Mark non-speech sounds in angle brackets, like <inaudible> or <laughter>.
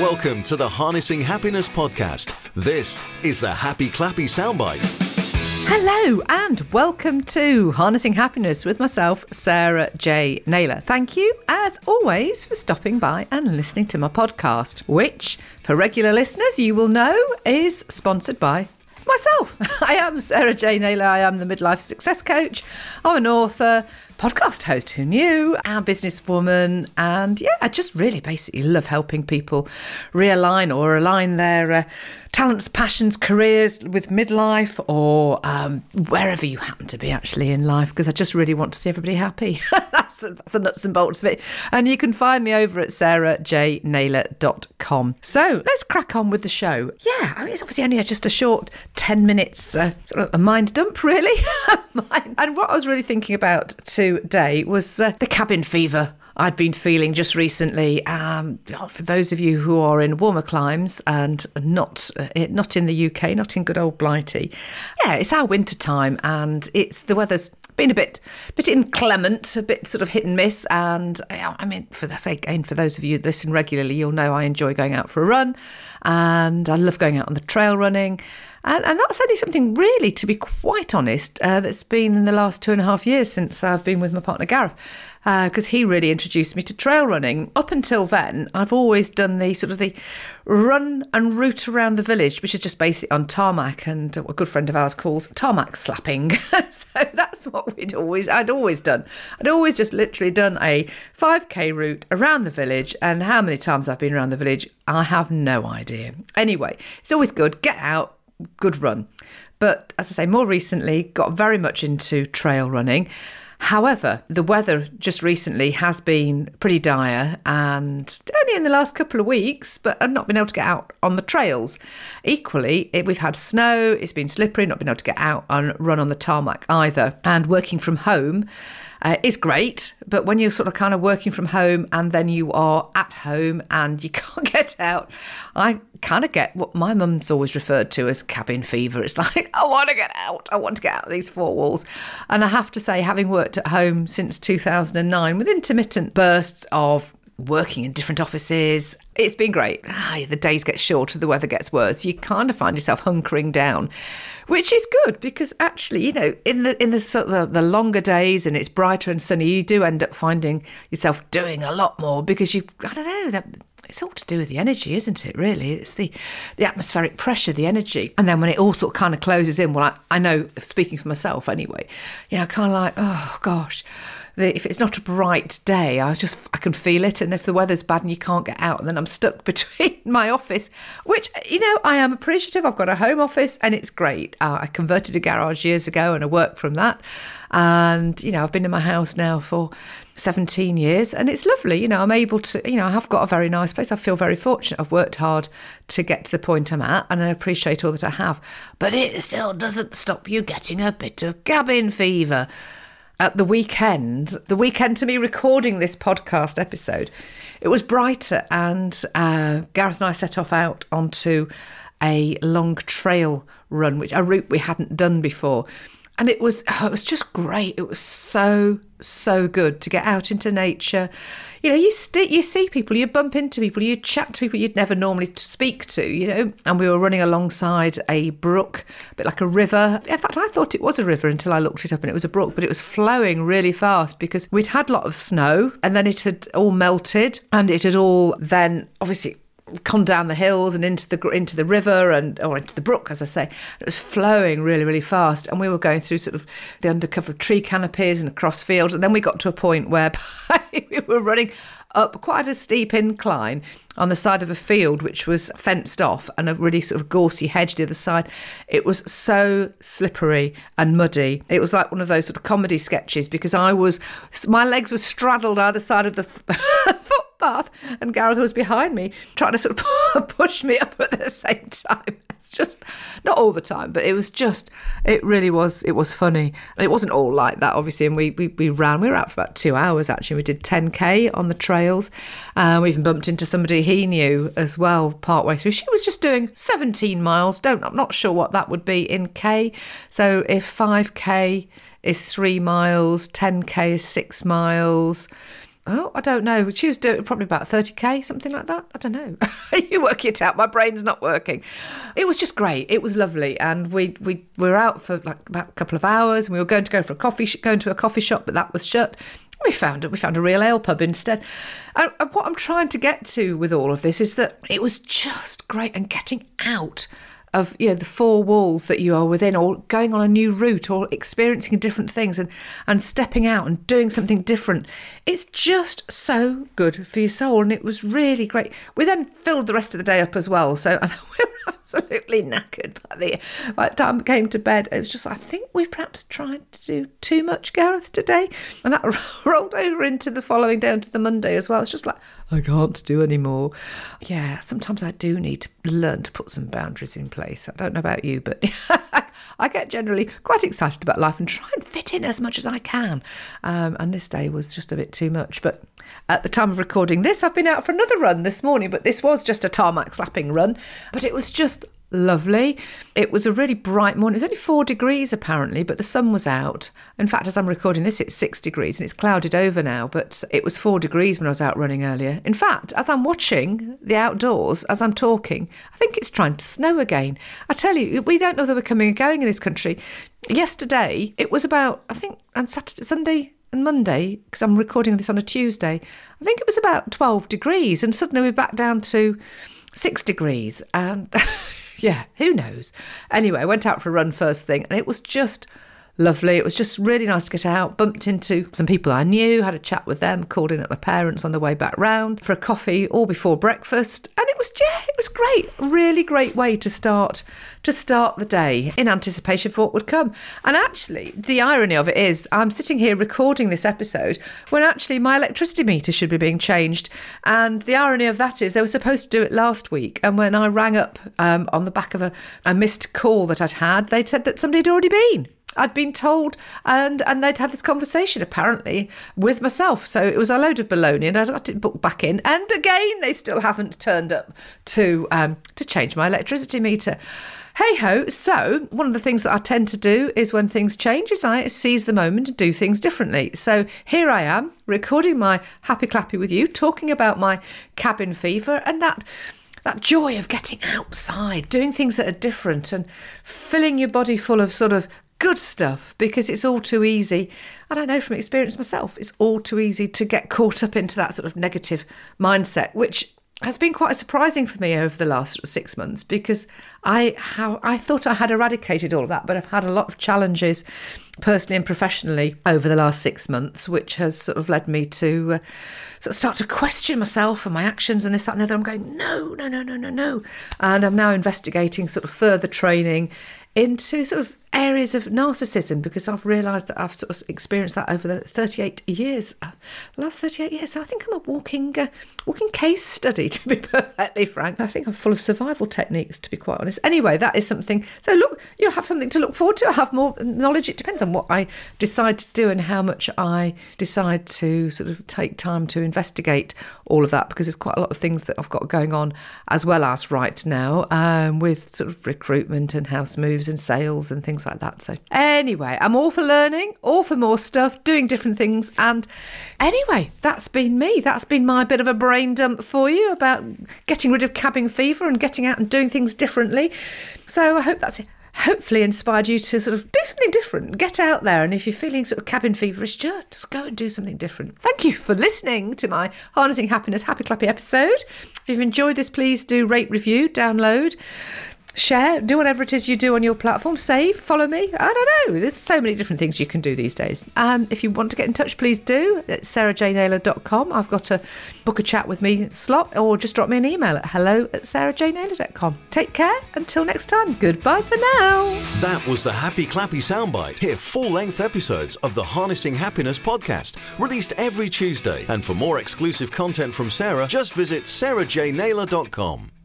Welcome to the Harnessing Happiness podcast. This is the Happy Clappy Soundbite. Hello and welcome to Harnessing Happiness with myself, Sarah J. Naylor. Thank you, as always, for stopping by and listening to my podcast, which, for regular listeners, you will know is sponsored by myself. <laughs> I am Sarah J. Naylor. I am the midlife success coach. I'm an author, podcast host who knew, and businesswoman. And yeah, I just really basically love helping people realign or align their. Uh, talents, passions, careers with midlife or um, wherever you happen to be actually in life, because I just really want to see everybody happy. <laughs> that's, the, nuts and bolts of it. And you can find me over at sarahjnaylor.com. So let's crack on with the show. Yeah, I mean, it's obviously only just a short 10 minutes, uh, sort of a mind dump, really. <laughs> and what I was really thinking about today was uh, the cabin fever I'd been feeling just recently. Um, for those of you who are in warmer climes and not uh, not in the UK, not in good old Blighty, yeah, it's our winter time and it's the weather's been a bit bit inclement, a bit sort of hit and miss. And I mean, for that again, for those of you that listen regularly, you'll know I enjoy going out for a run, and I love going out on the trail running. And, and that's only something really, to be quite honest, uh, that's been in the last two and a half years since I've been with my partner Gareth because uh, he really introduced me to trail running. Up until then, I've always done the sort of the run and route around the village, which is just basically on tarmac, and a good friend of ours calls tarmac slapping. <laughs> so that's what we'd always, I'd always done. I'd always just literally done a 5k route around the village, and how many times I've been around the village, I have no idea. Anyway, it's always good. Get out, good run. But as I say, more recently, got very much into trail running. However, the weather just recently has been pretty dire and only in the last couple of weeks, but I've not been able to get out on the trails. Equally, it, we've had snow, it's been slippery, not been able to get out and run on the tarmac either. And working from home, uh, is great, but when you're sort of kind of working from home and then you are at home and you <laughs> can't get out, I kind of get what my mum's always referred to as cabin fever. It's <laughs> like, I want to get out. I want to get out of these four walls. And I have to say, having worked at home since 2009 with intermittent bursts of working in different offices. It's been great. Ah, the days get shorter, the weather gets worse. You kind of find yourself hunkering down, which is good because actually, you know, in the in the of the longer days and it's brighter and sunny, you do end up finding yourself doing a lot more because you I don't know that it's all to do with the energy, isn't it? Really, it's the the atmospheric pressure, the energy, and then when it all sort of kind of closes in. Well, I, I know, speaking for myself anyway, you know, kind of like, oh gosh, the, if it's not a bright day, I just I can feel it. And if the weather's bad and you can't get out, then I'm stuck <laughs> between my office, which you know I am appreciative. I've got a home office and it's great. Uh, I converted a garage years ago and I work from that. And you know I've been in my house now for 17 years and it's lovely you know i'm able to you know i have got a very nice place i feel very fortunate i've worked hard to get to the point i'm at and i appreciate all that i have but it still doesn't stop you getting a bit of cabin fever at the weekend, the weekend to me recording this podcast episode, it was brighter, and uh, Gareth and I set off out onto a long trail run, which a route we hadn't done before and it was oh, it was just great. It was so so good to get out into nature. You know, you st- you see people, you bump into people, you chat to people you'd never normally speak to. You know, and we were running alongside a brook, a bit like a river. In fact, I thought it was a river until I looked it up, and it was a brook, but it was flowing really fast because we'd had a lot of snow, and then it had all melted, and it had all then obviously come down the hills and into the into the river and or into the brook, as I say. It was flowing really, really fast, and we were going through sort of the undercover of tree canopies and across fields, and then we got to a point where <laughs> we were running up quite a steep incline on the side of a field which was fenced off and a really sort of gorsy hedge the other side. It was so slippery and muddy. It was like one of those sort of comedy sketches because I was, my legs were straddled either side of the <laughs> footpath and Gareth was behind me trying to sort of <laughs> push me up at the same time. It's just not all the time, but it was just it really was it was funny. It wasn't all like that, obviously, and we we, we ran. We were out for about two hours actually. We did 10k on the trails. Uh, we even bumped into somebody he knew as well partway through. She was just doing 17 miles. Don't I'm not sure what that would be in k. So if 5k is three miles, 10k is six miles Oh, I don't know. She was doing probably about 30k, something like that. I don't know. <laughs> you work it out. My brain's not working. It was just great. It was lovely, and we we, we were out for like about a couple of hours, and we were going to go for a coffee, sh- going to a coffee shop, but that was shut. We found it. We found a real ale pub instead. And what I'm trying to get to with all of this is that it was just great and getting out of you know the four walls that you are within or going on a new route or experiencing different things and and stepping out and doing something different. It's just so good for your soul and it was really great. We then filled the rest of the day up as well so <laughs> absolutely knackered by the by the time we came to bed. It was just i think we perhaps tried to do too much gareth today. And that <laughs> rolled over into the following day into the monday as well. It's just like i can't do any more yeah sometimes i do need to learn to put some boundaries in place. I don't know about you, but I <laughs> get generally quite excited about life and try and fit in as much as I can. Um, and this day was just a bit too much. But at the time of recording this, I've been out for another run this morning, but this was just a tarmac slapping run. But it was just lovely. It was a really bright morning. It was only four degrees apparently, but the sun was out. In fact, as I'm recording this, it's six degrees and it's clouded over now, but it was four degrees when I was out running earlier. In fact, as I'm watching the outdoors, as I'm talking, I think it's trying to snow again. I tell you, we don't know whether we're coming and going in this country. Yesterday, it was about, I think, on Saturday, Sunday, and Monday, because I'm recording this on a Tuesday, I think it was about 12 degrees, and suddenly we're back down to six degrees. And <laughs> yeah, who knows? Anyway, I went out for a run first thing, and it was just lovely. It was just really nice to get out. Bumped into some people I knew, had a chat with them, called in at my parents on the way back round for a coffee all before breakfast, and it was yeah, it was great. Really great way to start to start the day in anticipation for what would come. And actually, the irony of it is, I'm sitting here recording this episode when actually my electricity meter should be being changed. And the irony of that is, they were supposed to do it last week. And when I rang up um, on the back of a, a missed call that I'd had, they said that somebody had already been. I'd been told, and and they'd had this conversation apparently with myself. So it was a load of baloney, and I got it booked back in. And again, they still haven't turned up to um, to change my electricity meter. Hey ho! So one of the things that I tend to do is when things change, is I seize the moment and do things differently. So here I am recording my happy clappy with you, talking about my cabin fever and that that joy of getting outside, doing things that are different, and filling your body full of sort of good stuff because it's all too easy. And I know from experience myself, it's all too easy to get caught up into that sort of negative mindset, which has been quite surprising for me over the last six months because I how I thought I had eradicated all of that, but I've had a lot of challenges personally and professionally over the last six months, which has sort of led me to uh, sort of start to question myself and my actions and this, that, and the other. I'm going, no, no, no, no, no, no. And I'm now investigating sort of further training into sort of areas of narcissism because I've realised that I've sort of experienced that over the 38 years, uh, last 38 years. So I think I'm a walking, uh, walking case study, <laughs> to be perfectly frank. I think I'm full of survival techniques, to be quite honest. Anyway, that is something. So look, you'll have something to look forward to. I have more knowledge. It depends on what I decide to do and how much I decide to sort of take time to investigate all of that because there's quite a lot of things that I've got going on as well as right now um, with sort of recruitment and house moves and sales and things like that. So, anyway, I'm all for learning, all for more stuff, doing different things. And anyway, that's been me. That's been my bit of a brain dump for you about getting rid of cabin fever and getting out and doing things differently. So, I hope that's it hopefully inspired you to sort of do something different. Get out there, and if you're feeling sort of cabin feverish, just go and do something different. Thank you for listening to my Harnessing Happiness Happy Clappy episode. If you've enjoyed this, please do rate, review, download share, do whatever it is you do on your platform, save, follow me. I don't know. There's so many different things you can do these days. Um, if you want to get in touch, please do. It's sarahjnaylor.com. I've got a book a chat with me slot, or just drop me an email at hello at sarahjnaylor.com. Take care. Until next time, goodbye for now. That was the Happy Clappy Soundbite. Hear full length episodes of the Harnessing Happiness podcast, released every Tuesday. And for more exclusive content from Sarah, just visit sarahjnaylor.com.